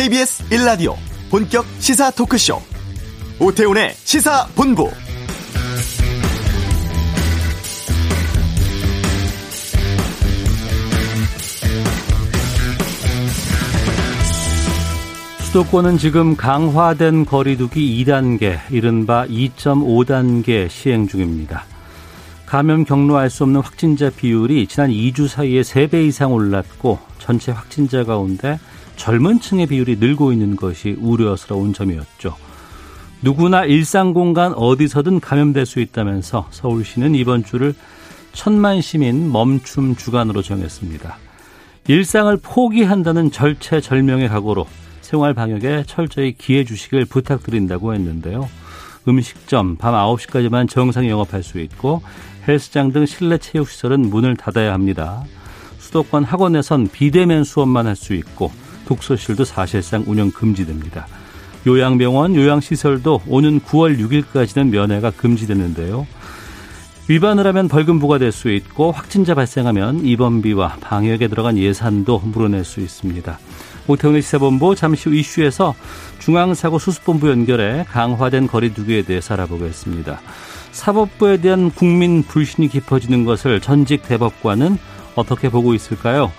KBS 1라디오 본격 시사 토크쇼 오태훈의 시사본부 수도권은 지금 강화된 거리두기 2단계, 이른바 2.5단계 시행 중입니다. 감염 경로할 수 없는 확진자 비율이 지난 2주 사이에 3배 이상 올랐고 전체 확진자 가운데 젊은 층의 비율이 늘고 있는 것이 우려스러운 점이었죠. 누구나 일상 공간 어디서든 감염될 수 있다면서 서울시는 이번 주를 천만 시민 멈춤 주간으로 정했습니다. 일상을 포기한다는 절체절명의 각오로 생활 방역에 철저히 기해 주시길 부탁드린다고 했는데요. 음식점 밤 9시까지만 정상 영업할 수 있고 헬스장 등 실내 체육 시설은 문을 닫아야 합니다. 수도권 학원에선 비대면 수업만 할 수 있고 독서실도 사실상 운영 금지됩니다. 요양병원, 요양시설도 오는 9월 6일까지는 면회가 금지되는데요. 위반을 하면 벌금 부과될 수 있고 확진자 발생하면 입원비와 방역에 들어간 예산도 물어낼 수 있습니다. 오태훈의 시사본부 잠시 후 이슈에서 중앙사고 수습본부 연결해 강화된 거리두기에 대해서 알아보겠습니다. 사법부에 대한 국민 불신이 깊어지는 것을 전직 대법관은 어떻게 보고 있을까요?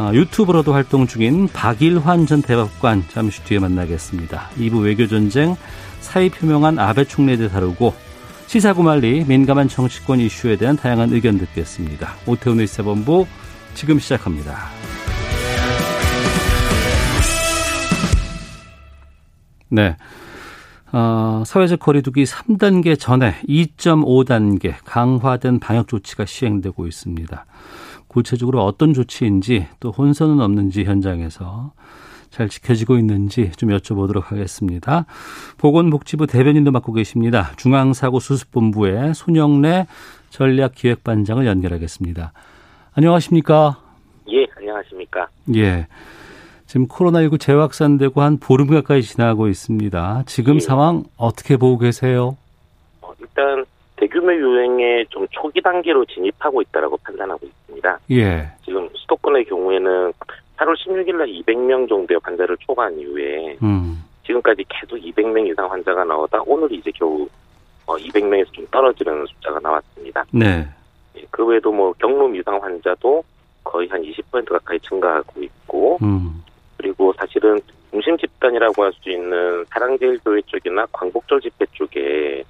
아, 유튜브로도 활동 중인 박일환 전 대법관 잠시 뒤에 만나겠습니다. 2부 외교전쟁 사의 표명한 아베 총리에 대해 다루고 시사구말리 민감한 정치권 이슈에 대한 다양한 의견 듣겠습니다. 오태훈의 시사본부 지금 시작합니다. 네. 어, 사회적 거리두기 3단계 전에 2.5단계 강화된 방역 조치가 시행되고 있습니다. 구체적으로 어떤 조치인지 또 혼선은 없는지 현장에서 잘 지켜지고 있는지 좀 여쭤보도록 하겠습니다. 보건복지부 대변인도 맡고 계십니다. 중앙사고수습본부의 손영래 전략기획반장을 연결하겠습니다. 안녕하십니까? 예, 안녕하십니까? 예. 지금 코로나19 재확산되고 한 보름 가까이 지나고 있습니다. 지금 예. 상황 어떻게 보고 계세요? 어, 일단 대규모 유행의 좀 초기 단계로 진입하고 있다라고 판단하고 있습니다. 예. 지금 수도권의 경우에는 8월 16일 날 200명 정도의 환자를 초과한 이후에 음. 지금까지 계속 200명 이상 환자가 나오다 오늘 이제 겨우 200명에서 어, 좀 떨어지는 숫자가 나왔습니다. 네. 예, 그 외에도 뭐 경로 이상 환자도 거의 한 20% 가까이 증가하고 있고 음. 그리고 사실은 중심 집단이라고 할 수 있는 사랑제일교회 쪽이나 광복절 집회 쪽에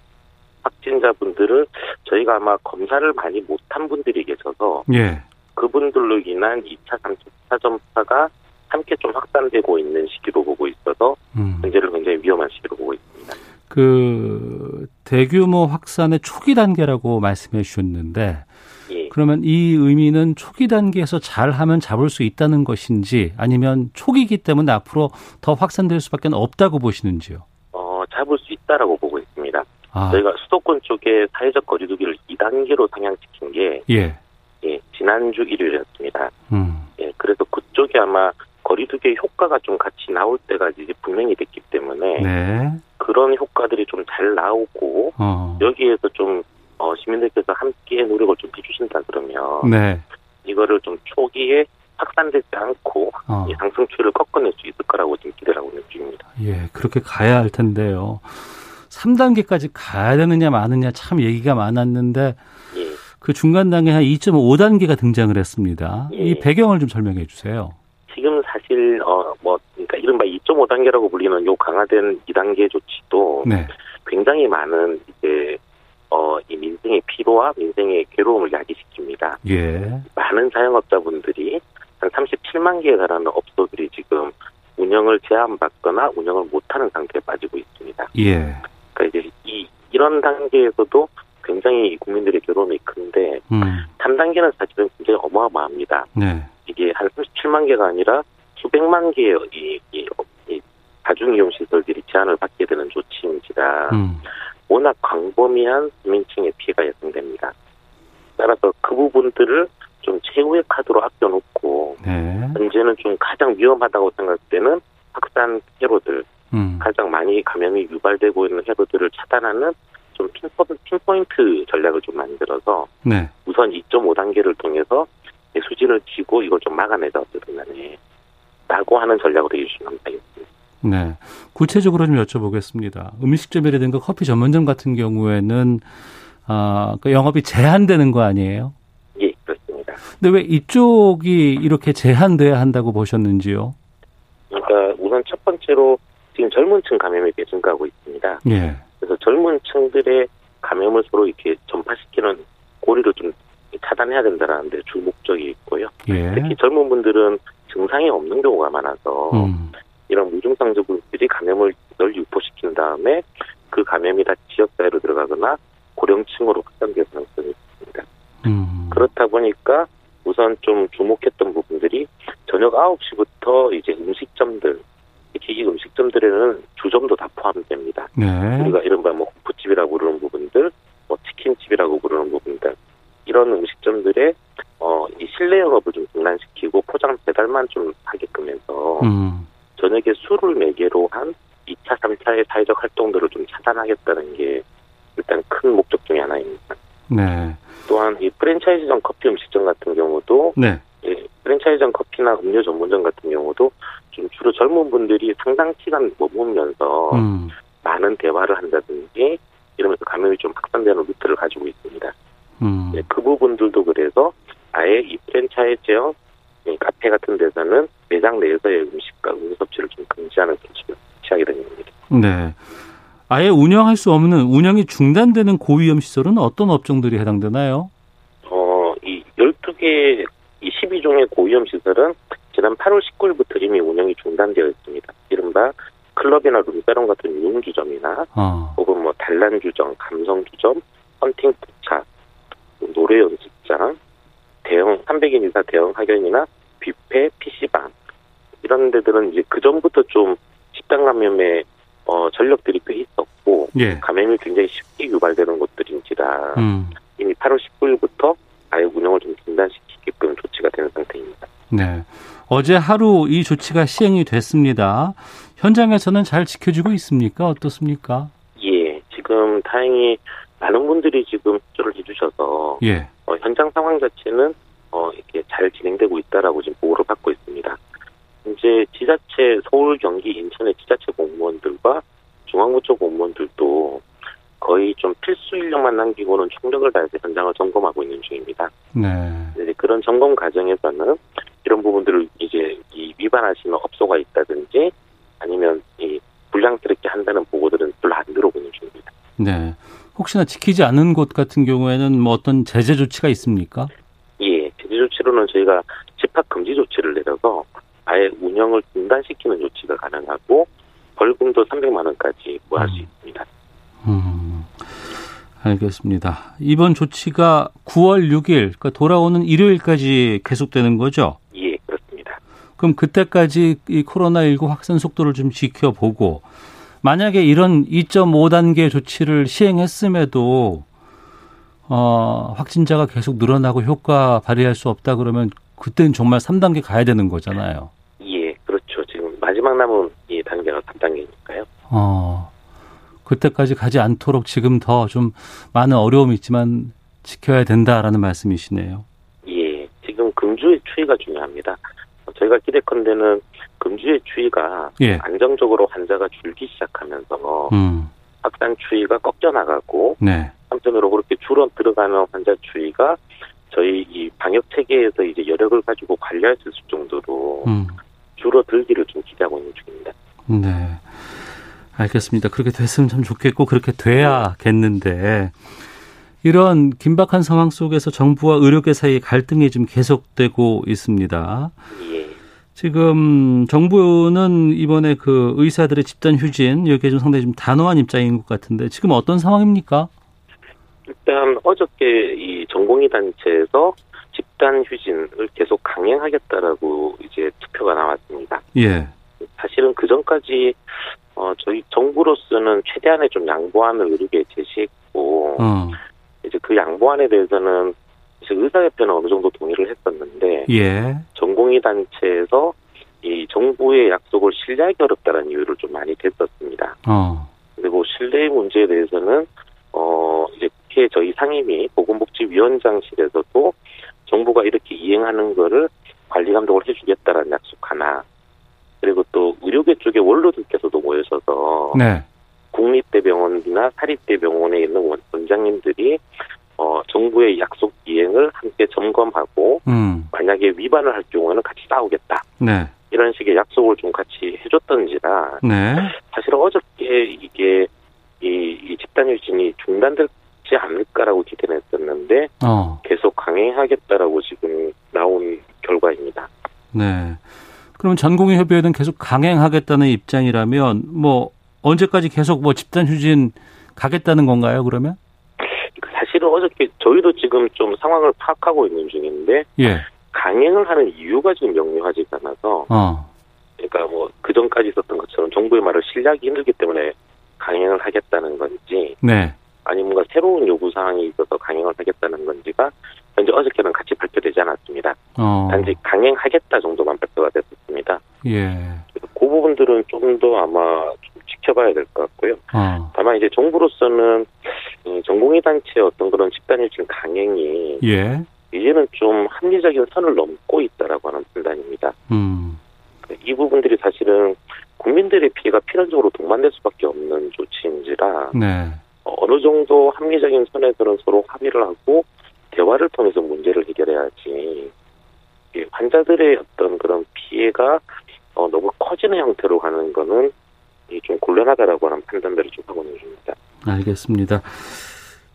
확진자분들을 저희가 아마 검사를 많이 못한 분들이 계셔서 예. 그분들로 인한 2차, 3차 전파가 함께 좀 확산되고 있는 시기로 보고 있어서 음. 문제를 굉장히 위험한 시기로 보고 있습니다. 그 대규모 확산의 초기 단계라고 말씀해 주셨는데 예. 그러면 이 의미는 초기 단계에서 잘하면 잡을 수 있다는 것인지 아니면 초기이기 때문에 앞으로 더 확산될 수밖에 없다고 보시는지요? 어, 잡을 수 있다라고 보고 있습니다. 아. 저희가 수도권 쪽에 사회적 거리두기를 2단계로 상향시킨 게 예. 예, 지난주 일요일이었습니다. 음. 예, 그래서 그쪽에 아마 거리두기의 효과가 좀 같이 나올 때가 이제 분명히 됐기 때문에 네. 그런 효과들이 좀 잘 나오고 어. 여기에서 좀 어, 시민들께서 함께 노력을 좀 해주신다 그러면 네. 이거를 좀 초기에 확산되지 않고 어. 상승 추이를 꺾어낼 수 있을 거라고 지금 기대를 하고 있는 중입니다. 예, 그렇게 가야 할 텐데요. 3단계까지 가야 되느냐 마느냐 참 얘기가 많았는데 예. 그 중간 단계 한 2.5단계가 등장을 했습니다. 예. 이 배경을 좀 설명해 주세요. 지금 사실 어 뭐 그러니까 이른바 2.5단계라고 불리는 요 강화된 2단계 조치도 네. 굉장히 많은 이제 어, 이 민생의 피로와 민생의 괴로움을 야기시킵니다. 예. 많은 자영업자분들이 한 37만 개에 달하는 업소들이 지금 운영을 제한받거나 운영을 못하는 상태에 빠지고 있습니다. 예. 이런 단계에서도 굉장히 국민들의 괴로움이 큰데 음. 3단계는 사실은 굉장히 어마어마합니다. 네. 이게 한 37만 개가 아니라 수백만 개의 이, 이, 이 다중 이용 시설들이 제한을 받게 되는 조치인지라 음. 워낙 광범위한 시민층의 피해가 예상됩니다. 따라서 그 부분들을 좀 최후의 카드로 아껴놓고 네. 현재는 좀 가장 위험하다고 생각되는 확산 회로들, 음. 가장 많이 감염이 유발되고 있는 회로들을 차단하는 좀 핀포인트 전략을 좀 만들어서 네. 우선 2.5단계를 통해서 수진을 치고 이걸 좀 막아내자 어쨌든 간에 라고 하는 전략으로 해주시면 감사하겠습니다. 네. 구체적으로 좀 여쭤보겠습니다. 음식점이라든가 커피 전문점 같은 경우에는 아, 그 영업이 제한되는 거 아니에요? 예, 그렇습니다. 근데 왜 이쪽이 이렇게 제한돼야 한다고 보셨는지요? 그러니까 우선 첫 번째로 지금 젊은 층 감염이 증가하고 있습니다. 예. 그래서 젊은 층들의 감염을 서로 이렇게 전파시키는 고리를 좀 차단해야 된다는 데 주 목적이 있고요. 예. 특히 젊은 분들은 증상이 없는 경우가 많아서 음. 이런 무증상 적분들이 감염을 널리 유포시킨 다음에 그 감염이 다 지역 사회로 들어가거나 고령층으로 확산될 가능성이 있습니다. 음. 그렇다 보니까 우선 좀 주목했던 부분들이 저녁 9시부터 이제 음식점들 특히 이 음식점들에는 주점도 다 포함됩니다. 네. 우리가 이른바 뭐 호프집이라고 부르는 부분들, 뭐 치킨집이라고 부르는 부분들 이런 음식점들의 어, 이 실내 영업을 좀 중단시키고 포장 배달만 좀 하게끔 해서 음. 저녁에 술을 매개로 한 2차, 3차의 사회적 활동들을 좀 차단하겠다는 게 일단 큰 목적 중의 하나입니다. 네. 또한 이 프랜차이즈점 커피 음식점 같은 경우도 네. 예, 프랜차이즈점 커피나 음료 전문점 같은 경우도 좀 주로 젊은 분들이 상당 시간 머무면서 음. 많은 대화를 한다든지 이러면서 감염이 좀 확산되는 루트를 가지고 있습니다. 음. 네, 그 부분들도 그래서 아예 이 프랜차이즈형 카페 같은 데서는 매장 내에서의 음식과 음료 섭취를 좀 금지하는 조치를 취하게 된 겁니다. 네. 아예 운영할 수 없는 운영이 중단되는 고위험 시설은 어떤 업종들이 해당되나요? 어, 이 12개 이 12종의 고위험 시설은 지난 8월 19일부터 이미 운영이 중단되어 있습니다. 이른바 클럽이나 룸사롱 같은 유흥주점이나 어. 혹은 뭐 단란주점, 감성주점, 헌팅 포차, 노래 연습장, 대형 300인 이상 대형 학연이나 뷔페, PC방 이런 데들은 이제 그 전부터 좀 식당 감염에 어, 전력들이 꽤 있었고 예. 감염이 굉장히 쉽게 유발되는 곳들인지라 음. 이미 8월 19일부터 아예 운영을 좀 중단시키게끔 조치가 되는 상태입니다. 네. 어제 하루 이 조치가 시행이 됐습니다. 현장에서는 잘 지켜지고 있습니까? 어떻습니까? 예, 지금 다행히 많은 분들이 지금 협조를 해주셔서 예. 어, 현장 상황 자체는 어, 이렇게 잘 진행되고 있다라고 지금 보고를 받고 있습니다. 이제 지자체 서울, 경기, 인천의 지자체 공무원들과 중앙부처 공무원들도 거의 좀 인력만 남기고는 총력을 다해서 현장을 점검하고 있는 중입니다. 네. 이제 그런 점검 과정에서는 이런 부분들을 이제 이 위반하시는 업소가 있다든지 아니면 이 불량스럽게 한다는 보고들은 별로 안 들어오는 중입니다. 네. 혹시나 지키지 않는 곳 같은 경우에는 뭐 어떤 제재 조치가 있습니까? 예, 제재 조치로는 저희가 집합 금지 조치를 내려서 아예 운영을 중단시키는 조치가 가능하고 벌금도 300만 원까지 부과할 음. 수 있습니다. 음, 알겠습니다. 이번 조치가 9월 6일, 그러니까 돌아오는 일요일까지 계속되는 거죠? 예, 그렇습니다. 그럼 그때까지 이 코로나19 확산 속도를 좀 지켜보고 만약에 이런 2.5단계 조치를 시행했음에도 어, 확진자가 계속 늘어나고 효과 발휘할 수 없다 그러면 그때는 정말 3단계 가야 되는 거잖아요. 예, 그렇죠. 지금 마지막 남은 이 단계가 3단계니까요. 어, 그때까지 가지 않도록 지금 더 좀 많은 어려움이 있지만 지켜야 된다라는 말씀이시네요. 예, 지금 금주의 추이가 중요합니다. 저희가 기대컨대는 금주의 추이가 예. 안정적으로 환자가 줄기 시작하면서 음. 확산 추이가 꺾여 나가고 네. 한편으로 그렇게 줄어 들어가는 환자 추이가 저희 이 방역 체계에서 이제 여력을 가지고 관리할 수 있을 정도로 음. 줄어들기를 좀 기대하고 있는 중입니다. 네. 알겠습니다. 그렇게 됐으면 참 좋겠고 그렇게 돼야겠는데 이런 긴박한 상황 속에서 정부와 의료계 사이의 갈등이 좀 계속되고 있습니다. 예. 지금 정부는 이번에 그 의사들의 집단 휴진 여기에 좀 상당히 좀 단호한 입장인 것 같은데 지금 어떤 상황입니까? 일단 어저께 이 전공의 단체에서 집단 휴진을 계속 강행하겠다라고 이제 투표가 나왔습니다. 예. 사실은 그 전까지 어 저희 정부로서는 최대한의 좀 양보안을 의료계에 제시했고 어. 이제 그 양보안에 대해서는 이제 의사협회는 어느 정도 동의를 했었는데 예. 전공의 단체에서 이 정부의 약속을 신뢰하기 어렵다는 이유를 좀 많이 댔었습니다. 어. 그리고 신뢰 문제에 대해서는 어 이제 국회 저희 상임위 보건복지위원장실에서도 정부가 이렇게 이행하는 거를 관리 감독을 해주겠다라는 약속 하나 그리고 또 의료계 쪽에 원로들께서도 모여셔서 네. 국립대병원이나 사립대병원에 있는 원장님들이 어, 정부의 약속 이행을 함께 점검하고 음. 만약에 위반을 할 경우에는 같이 싸우겠다. 네. 이런 식의 약속을 좀 같이 해줬던지라 네. 사실 어저께 이게 이, 이 집단 유진이 중단되지 않을까라고 기대는 했었는데 어. 계속 강행하겠다라고 지금 나온 결과입니다. 네. 그럼 전공의 협의회는 계속 강행하겠다는 입장이라면 뭐 언제까지 계속 뭐 집단 휴진 가겠다는 건가요? 그러면? 사실은 어저께 저희도 지금 좀 상황을 파악하고 있는 중인데 예. 강행을 하는 이유가 지금 명료하지가 않아서 어. 그러니까 뭐 그전까지 있었던 것처럼 정부의 말을 신뢰하기 힘들기 때문에 강행을 하겠다는 건지 네. 아니 뭔가 새로운 요구 사항이 있어서 강행을 하겠다는 건지가 현재 어저께는 같이 발표되지 않았습니다. 어. 단지 강행하겠다 정도만 발표가 됐었습니다. 예. 그 부분들은 좀 더 아마 좀 지켜봐야 될 것 같고요. 어. 다만 이제 정부로서는 전공의 단체의 어떤 그런 집단일진 강행이 예. 이제는 좀 합리적인 선을 넘고 있다라고 하는 판단입니다. 음. 이 부분들이 사실은 국민들의 피해가 필연적으로 동반될 수밖에 없는 조치인지라 네. 어느 정도 합리적인 선에서는 서로 합의를 하고 대화를 통해서 문제를 해결해야지 환자들의 어떤 그런 피해가 어, 너무 커지는 형태로 가는 거는 좀 곤란하다라고 하는 판단들을 좀 하고 있는 중입니다. 알겠습니다.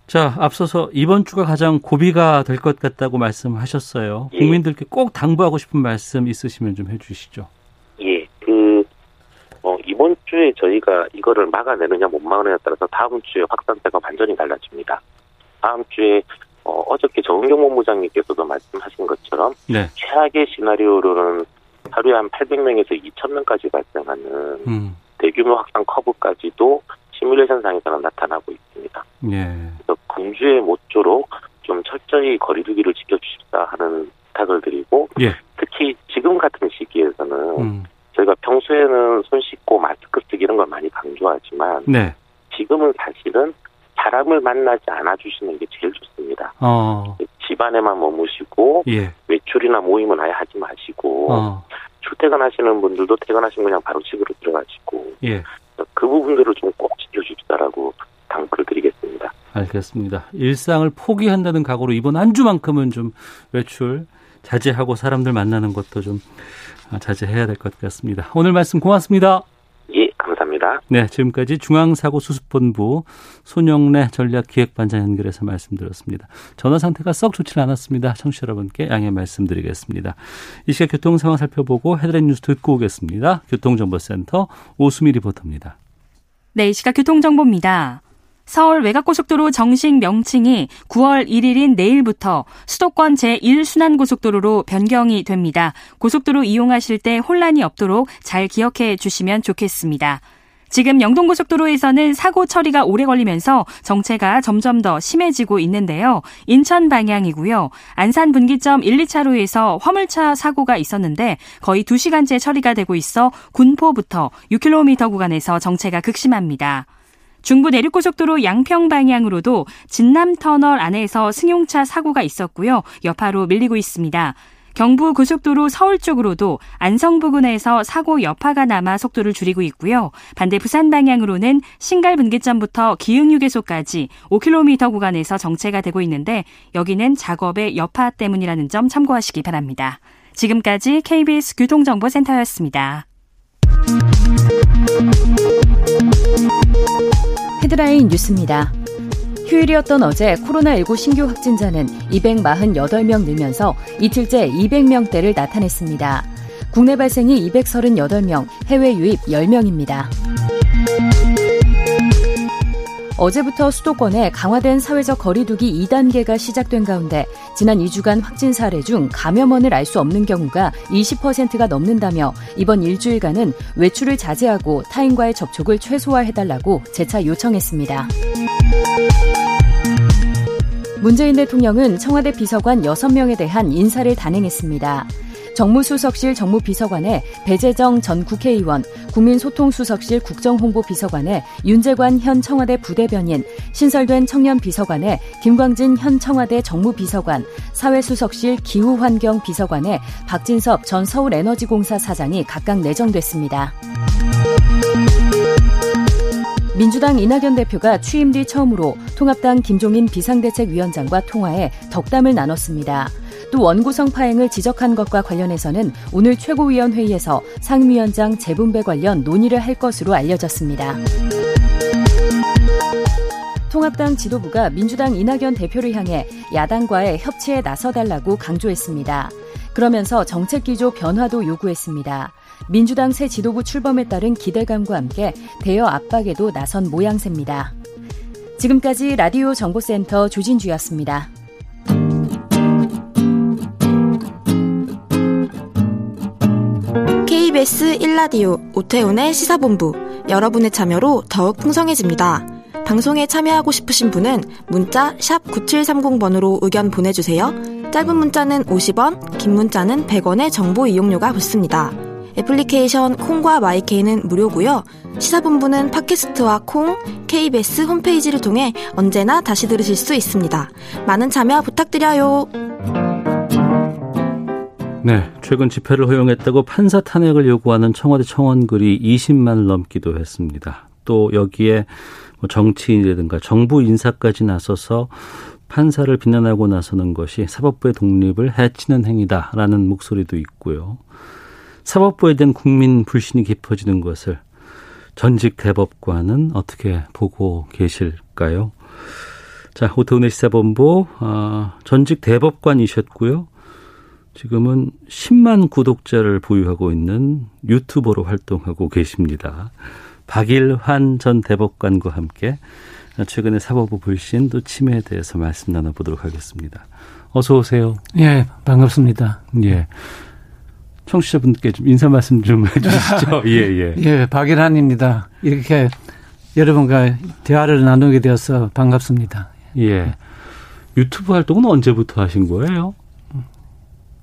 자, 앞서서 이번 주가 가장 고비가 될 것 같다고 말씀하셨어요. 예. 국민들께 꼭 당부하고 싶은 말씀 있으시면 좀 해주시죠. 예, 그 어, 이번 주에 저희가 이거를 막아내느냐 못 막아내냐에 따라서 다음 주에 확산세가 완전히 달라집니다. 다음 주에 어, 어저께 정은경 본부장님께서도 말씀하신 것처럼 네. 최악의 시나리오로는 하루에 한 800명에서 2,000명까지 발생하는 음. 대규모 확산 커브까지도 시뮬레이션상에서는 나타나고 있습니다. 예. 그래서 공주의 모쪼록 좀 철저히 거리두기를 지켜주십사 하는 부탁을 드리고 예. 특히 지금 같은 시기에서는 음. 저희가 평소에는 손 씻고 마스크 쓰기 이런 걸 많이 강조하지만 네. 지금은 사실은 사람을 만나지 않아 주시는 게 제일 좋습니다. 어. 집안에만 머무시고 예. 외출이나 모임은 아예 하지 마시고 어. 출퇴근하시는 분들도 퇴근하시면 그냥 바로 집으로 들어가시고 예. 그 부분들을 좀 꼭 지켜주십사라고 당부를 드리겠습니다. 알겠습니다. 일상을 포기한다는 각오로 이번 한 주만큼은 좀 외출 자제하고 사람들 만나는 것도 좀 자제해야 될 것 같습니다. 오늘 말씀 고맙습니다. 네, 지금까지 중앙사고수습본부 손영래 전략기획반장 연결해서 말씀드렸습니다. 전화 상태가 썩 좋지 않았습니다. 청취자 여러분께 양해 말씀드리겠습니다. 이 시각 교통 상황 살펴보고 헤드라인 뉴스 듣고 오겠습니다. 교통정보센터 오수미 리포터입니다. 네, 이 시각 교통정보입니다. 서울 외곽고속도로 정식 명칭이 9월 1일인 내일부터 수도권 제1순환고속도로로 변경이 됩니다. 고속도로 이용하실 때 혼란이 없도록 잘 기억해 주시면 좋겠습니다. 지금 영동고속도로에서는 사고 처리가 오래 걸리면서 정체가 점점 더 심해지고 있는데요. 인천 방향이고요. 안산 분기점 1, 2차로에서 화물차 사고가 있었는데 거의 2시간째 처리가 되고 있어 군포부터 6km 구간에서 정체가 극심합니다. 중부 내륙고속도로 양평 방향으로도 진남터널 안에서 승용차 사고가 있었고요. 여파로 밀리고 있습니다. 경부 고속도로 서울 쪽으로도 안성 부근에서 사고 여파가 남아 속도를 줄이고 있고요. 반대 부산 방향으로는 신갈 분기점부터 기흥 휴게소까지 5km 구간에서 정체가 되고 있는데 여기는 작업의 여파 때문이라는 점 참고하시기 바랍니다. 지금까지 KBS 교통정보센터였습니다. 헤드라인 뉴스입니다. 휴일이었던 어제 코로나19 신규 확진자는 248명 늘면서 이틀째 200명대를 나타냈습니다. 국내 발생이 238명, 해외 유입 10명입니다. 어제부터 수도권에 강화된 사회적 거리두기 2단계가 시작된 가운데 지난 2주간 확진 사례 중 감염원을 알 수 없는 경우가 20%가 넘는다며 이번 일주일간은 외출을 자제하고 타인과의 접촉을 최소화해달라고 재차 요청했습니다. 문재인 대통령은 청와대 비서관 6명에 대한 인사를 단행했습니다. 정무수석실 정무비서관에 배재정 전 국회의원, 국민소통수석실 국정홍보비서관에 윤재관 현 청와대 부대변인, 신설된 청년비서관에 김광진 현 청와대 정무비서관, 사회수석실 기후환경비서관에 박진섭 전 서울에너지공사 사장이 각각 내정됐습니다. 민주당 이낙연 대표가 취임 뒤 처음으로 통합당 김종인 비상대책위원장과 통화해 덕담을 나눴습니다. 또 원구성 파행을 지적한 것과 관련해서는 오늘 최고위원회의에서 상임위원장 재분배 관련 논의를 할 것으로 알려졌습니다. 통합당 지도부가 민주당 이낙연 대표를 향해 야당과의 협치에 나서달라고 강조했습니다. 그러면서 정책 기조 변화도 요구했습니다. 민주당 새 지도부 출범에 따른 기대감과 함께 대여 압박에도 나선 모양새입니다. 지금까지 라디오 정보센터 조진주였습니다. KBS 1라디오 오태훈의 시사본부 여러분의 참여로 더욱 풍성해집니다. 방송에 참여하고 싶으신 분은 문자 9730번으로 의견 보내주세요. 짧은 문자는 50원, 긴 문자는 100원의 정보 이용료가 붙습니다. 애플리케이션 콩과 마이케이는 무료고요. 시사본부는 팟캐스트와 콩, KBS 홈페이지를 통해 언제나 다시 들으실 수 있습니다. 많은 참여 부탁드려요. 네, 최근 집회를 허용했다고 판사 탄핵을 요구하는 청와대 청원글이 20만을 넘기도 했습니다. 또 여기에 뭐 정치인이라든가 정부 인사까지 나서서 판사를 비난하고 나서는 것이 사법부의 독립을 해치는 행위다라는 목소리도 있고요. 사법부에 대한 국민 불신이 깊어지는 것을 전직 대법관은 어떻게 보고 계실까요? 자, 오태훈의 시사본부, 어, 전직 대법관이셨고요. 지금은 10만 구독자를 보유하고 있는 유튜버로 활동하고 계십니다. 박일환 전 대법관과 함께 최근에 사법부 불신 또 침해에 대해서 말씀 나눠보도록 하겠습니다. 어서 오세요. 예, 반갑습니다. 예. 청취자분께 좀 인사 말씀 좀 해주시죠. 예, 예. 예, 박일환입니다. 이렇게 여러분과 대화를 나누게 되어서 반갑습니다. 예. 유튜브 활동은 언제부터 하신 거예요?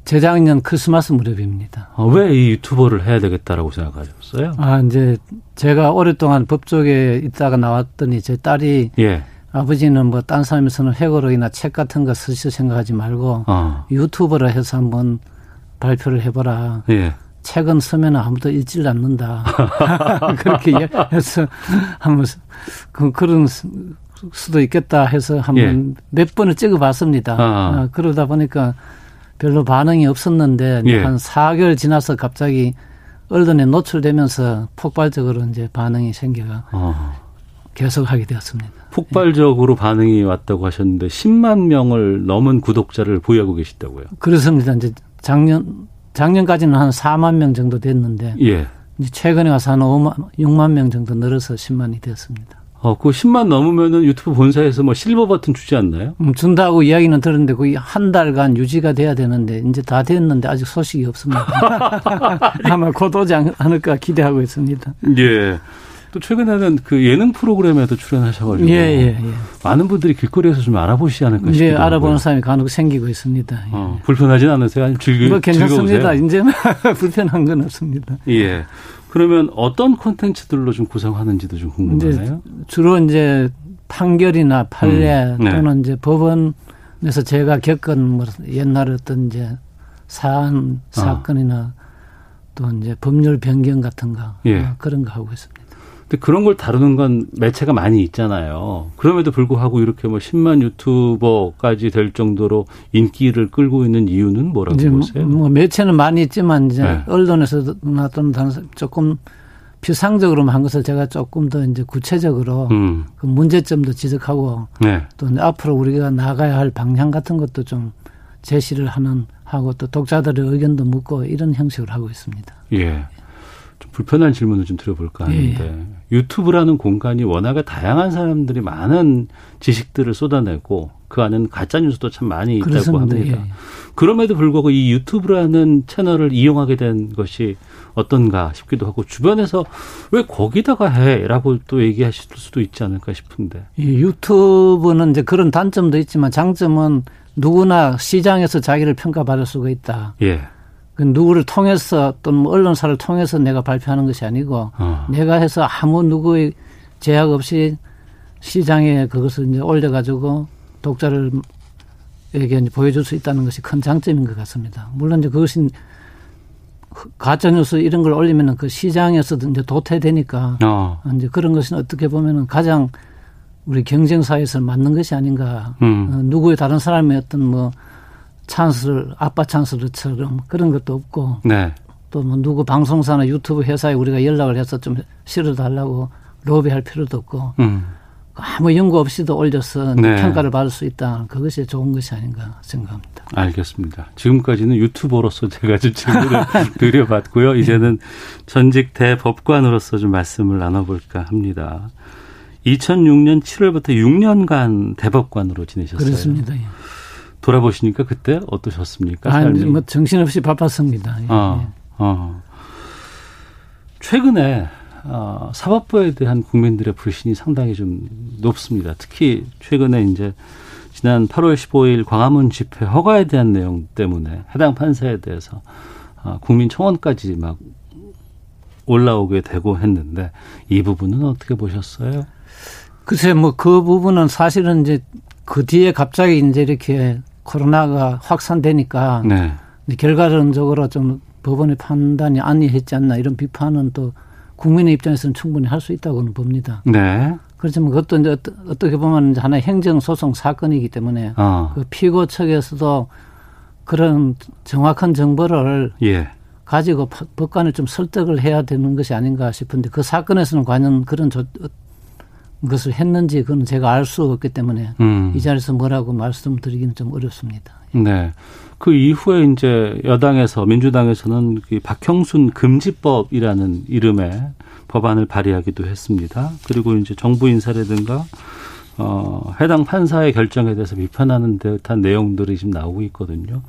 재작년 크리스마스 무렵입니다. 아, 왜이 유튜버를 해야 되겠다라고 생각하셨어요? 아, 이제 제가 오랫동안 법조계에 있다가 나왔더니 제 딸이 예. 아버지는 뭐 딴 사람에서는 회고록이나 책 같은 거 쓰실 생각하지 말고 어. 유튜버를 해서 한번 발표를 해봐라. 예. 책은 쓰면 아무도 읽질 않는다. 그렇게 해서 한번 그, 그런 수도 있겠다 해서 한번 예. 몇 번을 찍어봤습니다. 아. 아, 그러다 보니까 별로 반응이 없었는데 예. 한 4개월 지나서 갑자기 언론에 노출되면서 폭발적으로 이제 반응이 생겨가 아. 계속 하게 되었습니다. 폭발적으로 반응이 왔다고 하셨는데 10만 명을 넘은 구독자를 보유하고 계시다고요? 그렇습니다. 이제 작년 작년까지는 한 4만 명 정도 됐는데 예. 이제 최근에 와서 한 5만 6만 명 정도 늘어서 10만이 되었습니다. 어, 그 10만 넘으면은 유튜브 본사에서 뭐 실버 버튼 주지 않나요? 음, 준다고 이야기는 들었는데 거의 한 달간 유지가 돼야 되는데 이제 다 됐는데 아직 소식이 없습니다. 아마 곧 오지 않을까 기대하고 있습니다. 예. 또 최근에는 그 예능 프로그램에도 출연하셔가지고 예, 예, 예. 많은 분들이 길거리에서 좀 알아보시지 않을까 싶어요. 예, 알아보는 사람이 간혹 생기고 있습니다. 예. 어, 불편하진 않으세요? 아니 즐기, 뭐 괜찮습니다. 이제는 불편한 건 없습니다. 예. 그러면 어떤 콘텐츠들로 좀 구성하는지도 좀 궁금하네요. 이제 주로 이제 판결이나 판례 음, 네. 또는 이제 법원에서 제가 겪은 뭐 옛날 어떤 이제 사안 사건이나 어. 또 이제 법률 변경 같은 거 예. 어, 그런 거 하고 있습니다. 근데 그런 걸 다루는 건 매체가 많이 있잖아요. 그럼에도 불구하고 이렇게 뭐 10만 유튜버까지 될 정도로 인기를 끌고 있는 이유는 뭐라고 이제 보세요? 뭐 매체는 많이 있지만 이제 네. 언론에서나 또는 조금 비상적으로만 한 것을 제가 조금 더 이제 구체적으로 음. 그 문제점도 지적하고 네. 또 앞으로 우리가 나가야 할 방향 같은 것도 좀 제시를 하는 하고 또 독자들의 의견도 묻고 이런 형식으로 하고 있습니다. 예. 좀 불편한 질문을 좀 드려볼까 하는데 예. 유튜브라는 공간이 워낙에 다양한 사람들이 많은 지식들을 쏟아내고 그 안에는 가짜 뉴스도 참 많이 있다고 그렇습니다. 합니다. 예. 그럼에도 불구하고 이 유튜브라는 채널을 이용하게 된 것이 어떤가 싶기도 하고 주변에서 왜 거기다가 해라고 또 얘기하실 수도 있지 않을까 싶은데. 이 유튜브는 이제 그런 단점도 있지만 장점은 누구나 시장에서 자기를 평가받을 수가 있다. 예. 그 누구를 통해서 또는 뭐 언론사를 통해서 내가 발표하는 것이 아니고 어. 내가 해서 아무 누구의 제약 없이 시장에 그것을 이제 올려가지고 독자를 에게 보여줄 수 있다는 것이 큰 장점인 것 같습니다. 물론 이제 그것이 가짜 뉴스 이런 걸 올리면은 그 시장에서도 이제 도태되니까 어. 이제 그런 것은 어떻게 보면은 가장 우리 경쟁사에서 맞는 것이 아닌가. 음. 어, 누구의 다른 사람의 어떤 뭐 찬스를 아빠 찬스를처럼 그런 것도 없고 네. 또뭐 누구 방송사나 유튜브 회사에 우리가 연락을 해서 좀 실어달라고 로비할 필요도 없고 음. 아무 연구 없이도 올려서 네. 평가를 받을 수 있다. 그것이 좋은 것이 아닌가 생각합니다. 알겠습니다. 지금까지는 유튜버로서 제가 좀 질문을 드려봤고요. 이제는 전직 대법관으로서 좀 말씀을 나눠볼까 합니다. 2006년 7월부터 6년간 대법관으로 지내셨어요. 그렇습니다. 예. 돌아보시니까 그때 어떠셨습니까? 아, 뭐 정신없이 바빴습니다. 예. 어, 어. 최근에 어, 사법부에 대한 국민들의 불신이 상당히 좀 높습니다. 특히 최근에 이제 지난 8월 15일 광화문 집회 허가에 대한 내용 때문에 해당 판사에 대해서 어, 국민 청원까지 막 올라오게 되고 했는데 이 부분은 어떻게 보셨어요? 글쎄 뭐 그 부분은 사실은 이제 그 뒤에 갑자기 이제 이렇게 코로나가 확산되니까 네. 결과론적으로 좀 법원의 판단이 안니했지 않나 이런 비판은 또 국민의 입장에서는 충분히 할 수 있다고는 봅니다. 네. 그렇지만 그것도 이제 어떻게 보면 이제 하나의 행정소송 사건이기 때문에 어. 그 피고 측에서도 그런 정확한 정보를 예. 가지고 법관을 좀 설득을 해야 되는 것이 아닌가 싶은데 그 사건에서는 과연 그런 조, 것을 했는지 그건 제가 알 수 없기 때문에 음. 이 자리에서 뭐라고 말씀드리기는 좀 어렵습니다. 네. 그 이후에 이제 여당에서 민주당에서는 그 박형순 금지법이라는 이름의 법안을 발의하기도 했습니다. 그리고 이제 정부 인사라든가 어 해당 판사의 결정에 대해서 비판하는 듯한 내용들이 지금 나오고 있거든요.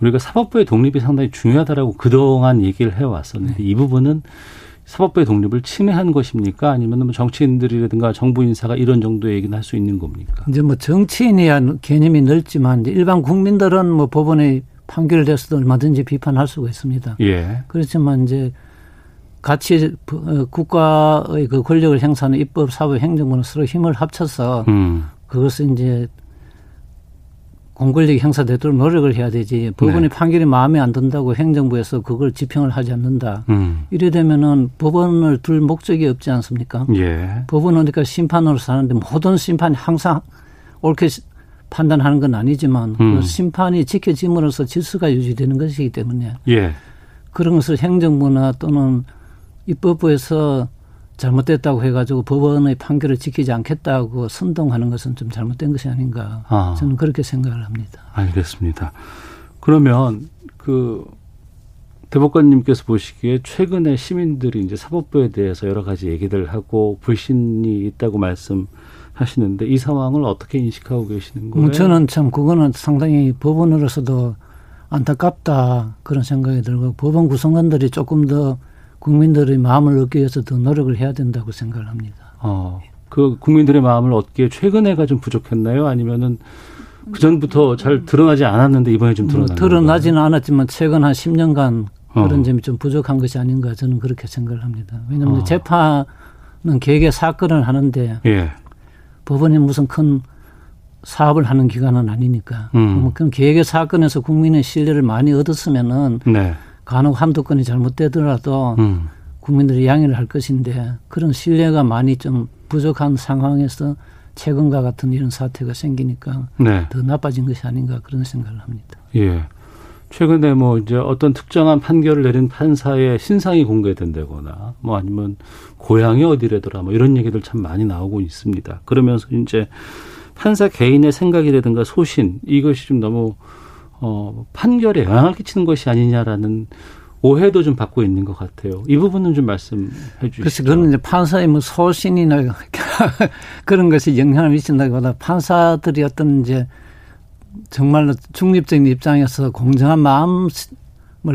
우리가 사법부의 독립이 상당히 중요하다라고 그동안 얘기를 해왔었는데 네. 이 부분은 사법부의 독립을 침해한 것입니까? 아니면 뭐 정치인들이라든가 정부 인사가 이런 정도의 얘기는 할 수 있는 겁니까? 이제 뭐 정치인이야 개념이 넓지만 일반 국민들은 뭐 법원의 판결을내서도 얼마든지 비판할 수가 있습니다. 예. 그렇지만 이제 같이 어, 국가의 그 권력을 행사하는 입법, 사법, 행정부는 서로 힘을 합쳐서 음. 그것을 이제 공권력이 행사되도록 노력을 해야 되지 법원의 네. 판결이 마음에 안 든다고 행정부에서 그걸 집행을 하지 않는다. 음. 이래 되면은 법원을 둘 목적이 없지 않습니까? 예. 법원은 그러니까 심판으로 사는데 모든 심판이 항상 옳게 판단하는 건 아니지만 음. 그 심판이 지켜짐으로써 질서가 유지되는 것이기 때문에 예. 그런 것을 행정부나 또는 입법부에서 잘못됐다고 해가지고 법원의 판결을 지키지 않겠다고 선동하는 것은 좀 잘못된 것이 아닌가 아. 저는 그렇게 생각을 합니다. 알겠습니다. 그러면 그 대법관님께서 보시기에 최근에 시민들이 이제 사법부에 대해서 여러 가지 얘기들 하고 불신이 있다고 말씀하시는데 이 상황을 어떻게 인식하고 계시는 거예요? 저는 참 그거는 상당히 법원으로서도 안타깝다 그런 생각이 들고 법원 구성원들이 조금 더 국민들의 마음을 얻기 위해서 더 노력을 해야 된다고 생각을 합니다. 어, 그 국민들의 마음을 얻기에 최근에가 좀 부족했나요? 아니면은 그 전부터 잘 드러나지 않았는데 이번에 좀 드러난 뭐, 드러나지는 않았지만 최근 한 10년간 그런 어. 점이 좀 부족한 것이 아닌가 저는 그렇게 생각을 합니다. 왜냐하면 어. 재판은 개개 사건을 하는데 예. 법원이 무슨 큰 사업을 하는 기관은 아니니까 음. 그런 계획의 사건에서 국민의 신뢰를 많이 얻었으면은 네. 간혹 한두 건이 잘못되더라도 음. 국민들이 양해를 할 것인데 그런 신뢰가 많이 좀 부족한 상황에서 최근과 같은 이런 사태가 생기니까 네. 더 나빠진 것이 아닌가 그런 생각을 합니다. 예. 최근에 뭐 이제 어떤 특정한 판결을 내린 판사의 신상이 공개된다거나 뭐 아니면 고향이 어디래더라 뭐 이런 얘기들 참 많이 나오고 있습니다. 그러면서 이제 판사 개인의 생각이라든가 소신 이것이 좀 너무 어, 판결에 영향을 끼치는 것이 아니냐라는 오해도 좀 받고 있는 것 같아요. 이 부분은 좀 말씀해 주시죠. 그래서 그건 이제 판사의 뭐 소신이나 그런 것이 영향을 미친다기보다 판사들이 어떤 이제 정말로 중립적인 입장에서 공정한 마음을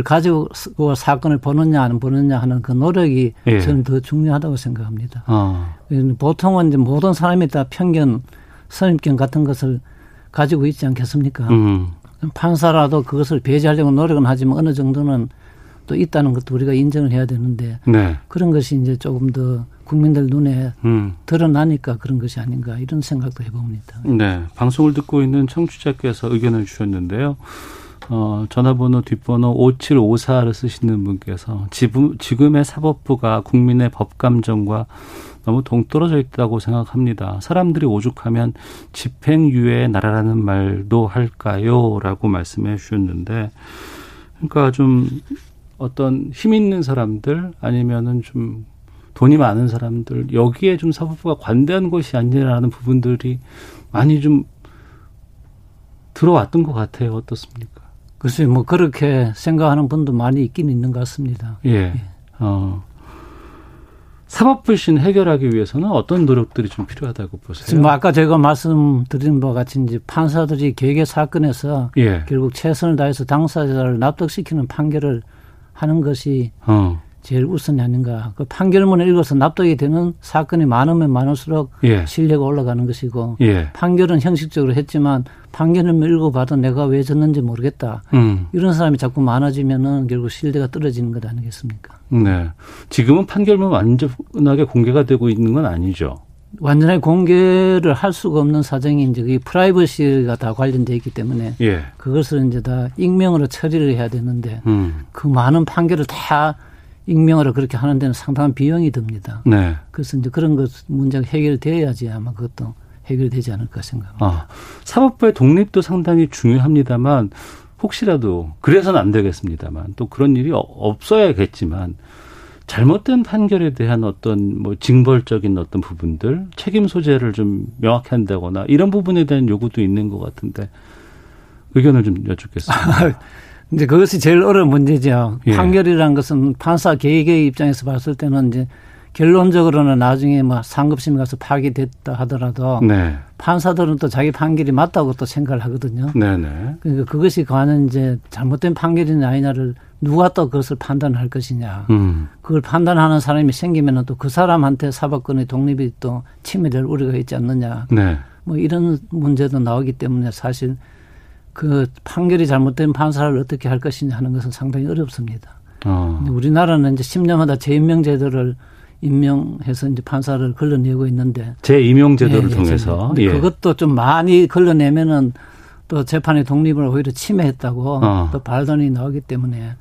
가지고 사건을 보느냐 안 보느냐 하는 그 노력이 예. 저는 더 중요하다고 생각합니다. 어. 보통은 이제 모든 사람이 다 편견, 선입견 같은 것을 가지고 있지 않겠습니까? 음. 판사라도 그것을 배제하려고 노력은 하지만 어느 정도는 또 있다는 것도 우리가 인정을 해야 되는데 네. 그런 것이 이제 조금 더 국민들 눈에 음. 드러나니까 그런 것이 아닌가 이런 생각도 해봅니다. 네, 방송을 듣고 있는 청취자께서 의견을 주셨는데요. 어, 전화번호 뒷번호 5754를 쓰시는 분께서 지금, 지금의 사법부가 국민의 법감정과 너무 동떨어져 있다고 생각합니다. 사람들이 오죽하면 집행유예 나라라는 말도 할까요? 라고 말씀해 주셨는데, 그러니까 좀 어떤 힘 있는 사람들 아니면은 좀 돈이 많은 사람들 여기에 좀 사법부가 관대한 것이 아니라는 부분들이 많이 좀 들어왔던 것 같아요. 어떻습니까? 글쎄, 뭐, 그렇게 생각하는 분도 많이 있긴 있는 것 같습니다. 예. 예. 어. 사법 불신 해결하기 위해서는 어떤 노력들이 좀 필요하다고 보세요? 지금 아까 제가 말씀드린 바와 같이 이제 판사들이 계계 사건에서 예. 결국 최선을 다해서 당사자를 납득시키는 판결을 하는 것이 어. 제일 우선이 아닌가. 그 판결문을 읽어서 납득이 되는 사건이 많으면 많을수록 예. 신뢰가 올라가는 것이고 예. 판결은 형식적으로 했지만 판결문을 읽어봐도 내가 왜 졌는지 모르겠다. 음. 이런 사람이 자꾸 많아지면은 결국 신뢰가 떨어지는 것 아니겠습니까? 네. 지금은 판결문 완전하게 공개가 되고 있는 건 아니죠. 완전하게 공개를 할 수가 없는 사정이 이제 그 프라이버시가 다 관련돼 있기 때문에 예. 그것을 이제 다 익명으로 처리를 해야 되는데 음. 그 많은 판결을 다 익명으로 그렇게 하는 데는 상당한 비용이 듭니다. 네. 그래서 이제 그런 것 문제가 해결돼야지 아마 그것도 해결되지 않을까 생각합니다. 아, 사법부의 독립도 상당히 중요합니다만 혹시라도 그래서는 안 되겠습니다만 또 그런 일이 없어야겠지만 잘못된 판결에 대한 어떤 뭐 징벌적인 어떤 부분들 책임 소재를 좀 명확히 한다거나 이런 부분에 대한 요구도 있는 것 같은데 의견을 좀 여쭙겠습니다. 이제 그것이 제일 어려운 문제죠. 예. 판결이라는 것은 판사 개개의 입장에서 봤을 때는 이제 결론적으로는 나중에 뭐 상급심에 가서 파기됐다 하더라도 네. 판사들은 또 자기 판결이 맞다고 또 생각을 하거든요. 네네. 네. 그러니까 그것이 과연 이제 잘못된 판결이냐 아니냐를 누가 또 그것을 판단할 것이냐. 음. 그걸 판단하는 사람이 생기면 또 그 사람한테 사법권의 독립이 또 침해될 우려가 있지 않느냐. 네. 뭐 이런 문제도 나오기 때문에 사실 그 판결이 잘못된 판사를 어떻게 할 것이냐 하는 것은 상당히 어렵습니다. 어. 우리나라는 이제 10년마다 재임명 제도를 임명해서 이제 판사를 걸러내고 있는데 재임용 제도를 예, 예, 통해서 예. 그것도 좀 많이 걸러내면은 또 재판의 독립을 오히려 침해했다고 어. 또 발언이 나오기 때문에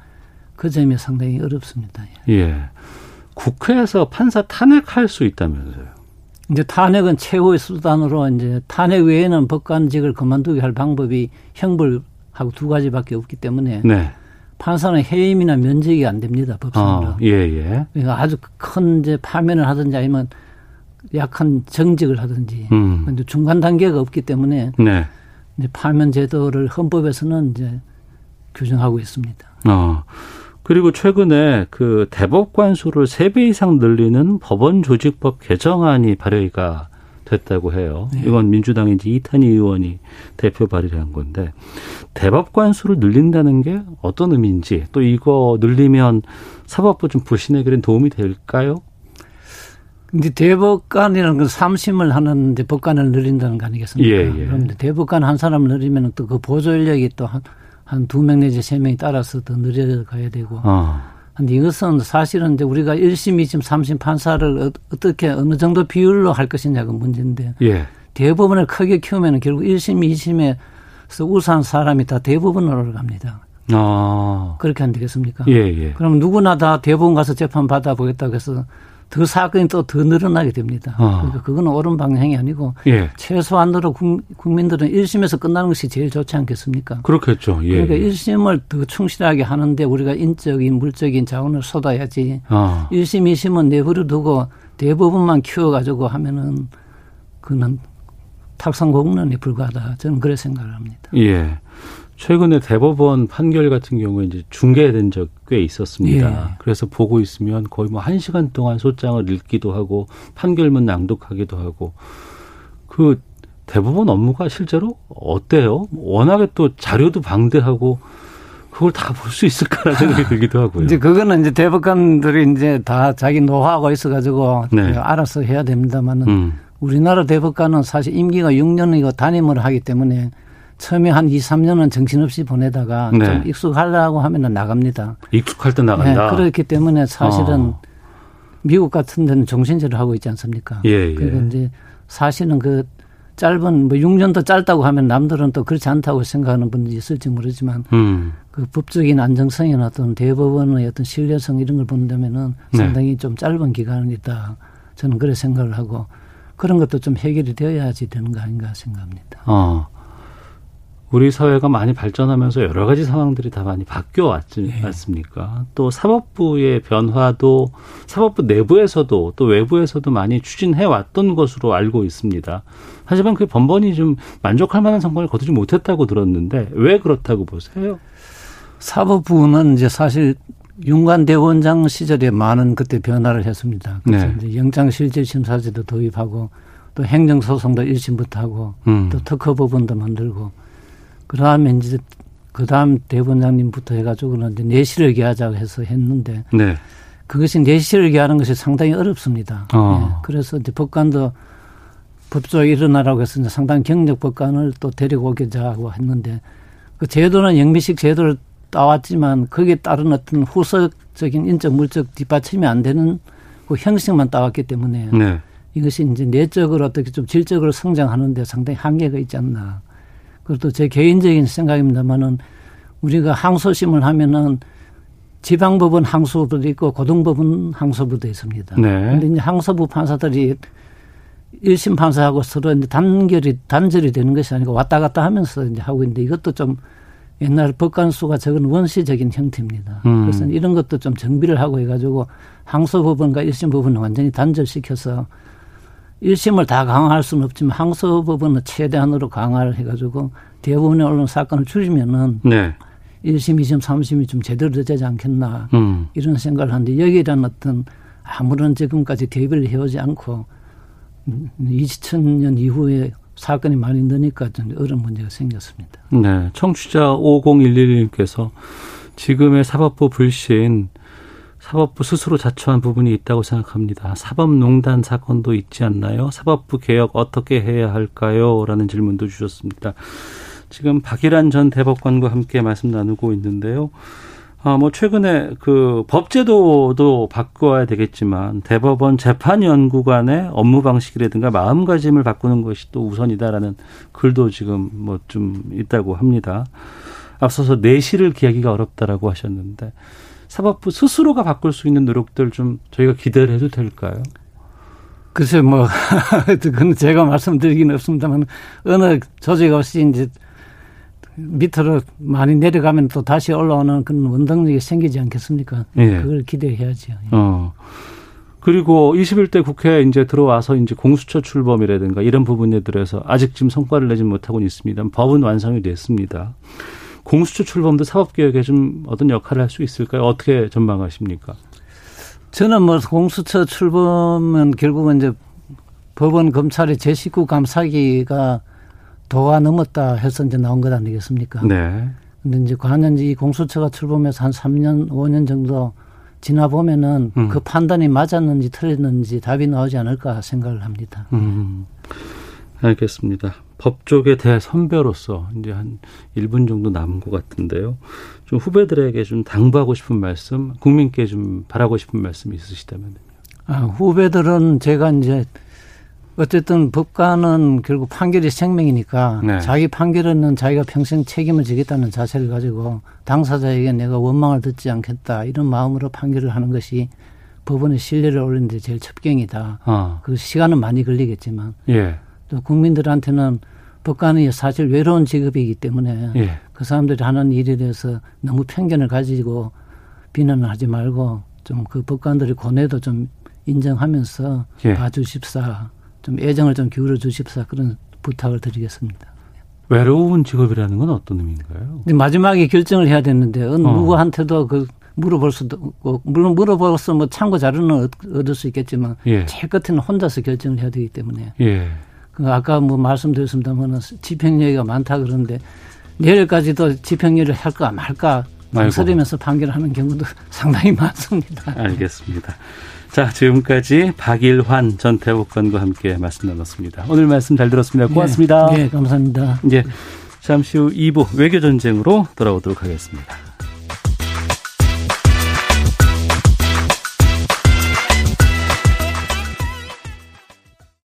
그 점이 상당히 어렵습니다. 예. 예. 국회에서 판사 탄핵할 수 있다면서요? 이제 탄핵은 최후의 수단으로 이제 탄핵 외에는 법관직을 그만두게 할 방법이 형벌하고 두 가지밖에 없기 때문에 네. 판사는 해임이나 면직이 안 됩니다 법상으로. 어, 예, 예. 그러니까 아주 큰 이제 파면을 하든지 아니면 약한 정직을 하든지. 음. 근데 중간 단계가 없기 때문에 네. 이제 파면 제도를 헌법에서는 이제 규정하고 있습니다. 어. 그리고 최근에 그 대법관 수를 세 배 이상 늘리는 법원 조직법 개정안이 발의가 됐다고 해요. 네. 이건 민주당의 이제 이탄희 의원이 대표 발의를 한 건데 대법관 수를 늘린다는 게 어떤 의미인지 또 이거 늘리면 사법부 좀 불신 해결에 도움이 될까요? 근데 대법관이라는 건 삼심을 하는 이제 법관을 늘린다는 거 아니겠습니까? 예, 예. 그런데 대법관 한 사람을 늘리면 또 그 보조 인력이 또 한 한 두 명 내지 세 명이 따라서 더 늘려가야 되고. 어. 근데 이것은 사실은 이제 우리가 1심, 2심, 3심 판사를 어, 어떻게 어느 정도 비율로 할 것이냐가 문제인데 예. 대법원을 크게 키우면 결국 1심, 2심에서 우수한 사람이 다 대법원으로 갑니다. 아. 그렇게 안 되겠습니까? 예, 예. 그럼 누구나 다 대법원 가서 재판 받아보겠다고 해서 더 사건이 또 더 늘어나게 됩니다. 어. 그러니까 그거는 옳은 방향이 아니고 예. 최소한으로 국민들은 1심에서 끝나는 것이 제일 좋지 않겠습니까? 그렇겠죠. 예. 그러니까 1심을 더 충실하게 하는데 우리가 인적인 물적인 자원을 쏟아야지. 어. 1심, 2심은 내버려 두고 대부분만 키워가지고 하면은 그는 탁상공론에 불과하다. 저는 그래 생각을 합니다. 예. 최근에 대법원 판결 같은 경우에 이제 중계된 적 꽤 있었습니다. 예. 그래서 보고 있으면 거의 뭐 한 시간 동안 소장을 읽기도 하고 판결문 낭독하기도 하고 그 대법원 업무가 실제로 어때요? 워낙에 또 자료도 방대하고 그걸 다 볼 수 있을까라는 생각이 들기도 하고요. 이제 그거는 이제 대법관들이 이제 다 자기 노하우가 있어가지고 네. 알아서 해야 됩니다만은 음. 우리나라 대법관은 사실 임기가 6년이고 단임을 하기 때문에 처음에 한 2, 3년은 정신없이 보내다가 네. 좀 익숙하려고 하면은 나갑니다. 익숙할 때 나간다. 네, 그렇기 때문에 사실은 어. 미국 같은 데는 종신제를 하고 있지 않습니까? 예, 예. 그리고 이제 사실은 그 짧은 뭐 6년 더 짧다고 하면 남들은 또 그렇지 않다고 생각하는 분들이 있을지 모르지만 음. 그 법적인 안정성이나 어떤 대법원의 어떤 신뢰성 이런 걸 본다면은 네. 상당히 좀 짧은 기간이다. 저는 그래 생각을 하고 그런 것도 좀 해결이 되어야지 되는 거 아닌가 생각합니다. 어. 우리 사회가 많이 발전하면서 여러 가지 상황들이 다 많이 바뀌어 왔지 네. 않습니까? 또 사법부의 변화도 사법부 내부에서도 또 외부에서도 많이 추진해 왔던 것으로 알고 있습니다. 하지만 그 번번이 좀 만족할 만한 성과를 거두지 못했다고 들었는데 왜 그렇다고 보세요? 사법부는 이제 사실 윤관 대원장 시절에 많은 그때 변화를 했습니다. 그래서 네. 이제 영장실질심사제도 도입하고 또 행정소송도 1심부터 하고 음. 또 특허 법원도 만들고 그 다음에 이제 그 다음 대본장님부터 해가지고는 이제 내실을 기하자고 해서 했는데 네. 그것이 내실을 기하는 것이 상당히 어렵습니다. 어. 네. 그래서 이제 법관도 법조에 일어나라고 해서 이제 상당히 경력 법관을 또 데리고 오겠자고 했는데 그 제도는 영미식 제도를 따왔지만 거기에 따른 어떤 후속적인 인적 물적 뒷받침이 안 되는 그 형식만 따왔기 때문에 네. 이것이 이제 내적으로 어떻게 좀 질적으로 성장하는데 상당히 한계가 있지 않나. 그것도 제 개인적인 생각입니다만은 우리가 항소심을 하면은 지방법원 항소부도 있고 고등법원 항소부도 있습니다. 네. 그런데 이제 항소부 판사들이 1심 판사하고 서로 이제 단결이, 단절이 되는 것이 아니고 왔다 갔다 하면서 이제 하고 있는데 이것도 좀 옛날 법관 수가 적은 원시적인 형태입니다. 음. 그래서 이런 것도 좀 정비를 하고 해가지고 항소법원과 1심 법원을 완전히 단절시켜서 1심을 다 강화할 수는 없지만 항소법원은 최대한으로 강화를 해가지고 대부분의 언론 사건을 줄이면은 네. 1심, 2심, 3심이 좀 제대로 되지 않겠나 음. 이런 생각을 하는데 여기에 대한 어떤 아무런 지금까지 대비를 해오지 않고 2000년 이후에 사건이 많이 느니까 좀 어려운 문제가 생겼습니다. 네. 청취자 5011님께서 지금의 사법부 불신 사법부 스스로 자초한 부분이 있다고 생각합니다. 사법농단 사건도 있지 않나요? 사법부 개혁 어떻게 해야 할까요? 라는 질문도 주셨습니다. 지금 박일환 전 대법관과 함께 말씀 나누고 있는데요. 아, 뭐, 최근에 그 법제도도 바꿔야 되겠지만 대법원 재판연구관의 업무 방식이라든가 마음가짐을 바꾸는 것이 또 우선이다라는 글도 지금 뭐 좀 있다고 합니다. 앞서서 내실을 기하기가 어렵다라고 하셨는데 사법부 스스로가 바꿀 수 있는 노력들 좀 저희가 기대를 해도 될까요? 글쎄 뭐 그건 제가 말씀드리기는 없습니다만 어느 조직 없이 이제 밑으로 많이 내려가면 또 다시 올라오는 그런 원동력이 생기지 않겠습니까? 예. 그걸 기대해야죠. 예. 어. 그리고 21대 국회에 이제 들어와서 이제 공수처 출범이라든가 이런 부분에 들어서 아직 지금 성과를 내지 못하고 있습니다. 법은 완성이 됐습니다. 공수처 출범도 사법개혁에 좀 어떤 역할을 할 수 있을까요? 어떻게 전망하십니까? 저는 뭐 공수처 출범은 결국은 이제 법원 검찰의 제 식구 감사기가 도가 넘었다 해서 이제 나온 것 아니겠습니까? 네. 근데 이제 과연 이 공수처가 출범해서 한 3년, 5년 정도 지나 보면은 음. 그 판단이 맞았는지 틀렸는지 답이 나오지 않을까 생각을 합니다. 음. 알겠습니다. 법조계 대선배로서 이제 한 1분 정도 남은 것 같은데요. 좀 후배들에게 좀 당부하고 싶은 말씀, 국민께 좀 바라고 싶은 말씀 있으시다면. 아, 후배들은 제가 이제 어쨌든 법관은 결국 판결이 생명이니까 네. 자기 판결은 자기가 평생 책임을 지겠다는 자세를 가지고 당사자에게 내가 원망을 듣지 않겠다 이런 마음으로 판결을 하는 것이 법원의 신뢰를 올리는 데 제일 첩경이다. 어. 그 시간은 많이 걸리겠지만 예. 또 국민들한테는 법관이 사실 외로운 직업이기 때문에 예. 그 사람들이 하는 일에 대해서 너무 편견을 가지고 비난을 하지 말고 좀 그 법관들의 고뇌도 좀 인정하면서 예. 봐주십사 좀 애정을 좀 기울여 주십사 그런 부탁을 드리겠습니다. 외로운 직업이라는 건 어떤 의미인가요? 마지막에 결정을 해야 되는데 어. 누구한테도 그 물어볼 수도 없고 물론 물어봐서 뭐 참고 자료는 얻을 수 있겠지만 예. 제일 끝에는 혼자서 결정을 해야 되기 때문에 예. 그 아까 뭐 말씀드렸습니다만 집행유예가 많다 그러는데 내일까지도 집행유예를 할까 말까 망설이면서 판결하는 경우도 상당히 많습니다. 알겠습니다. 자, 지금까지 박일환 전 대법관과 함께 말씀 나눴습니다. 오늘 말씀 잘 들었습니다. 고맙습니다. 네, 네 감사합니다. 이제 잠시 후 2부 외교전쟁으로 돌아오도록 하겠습니다.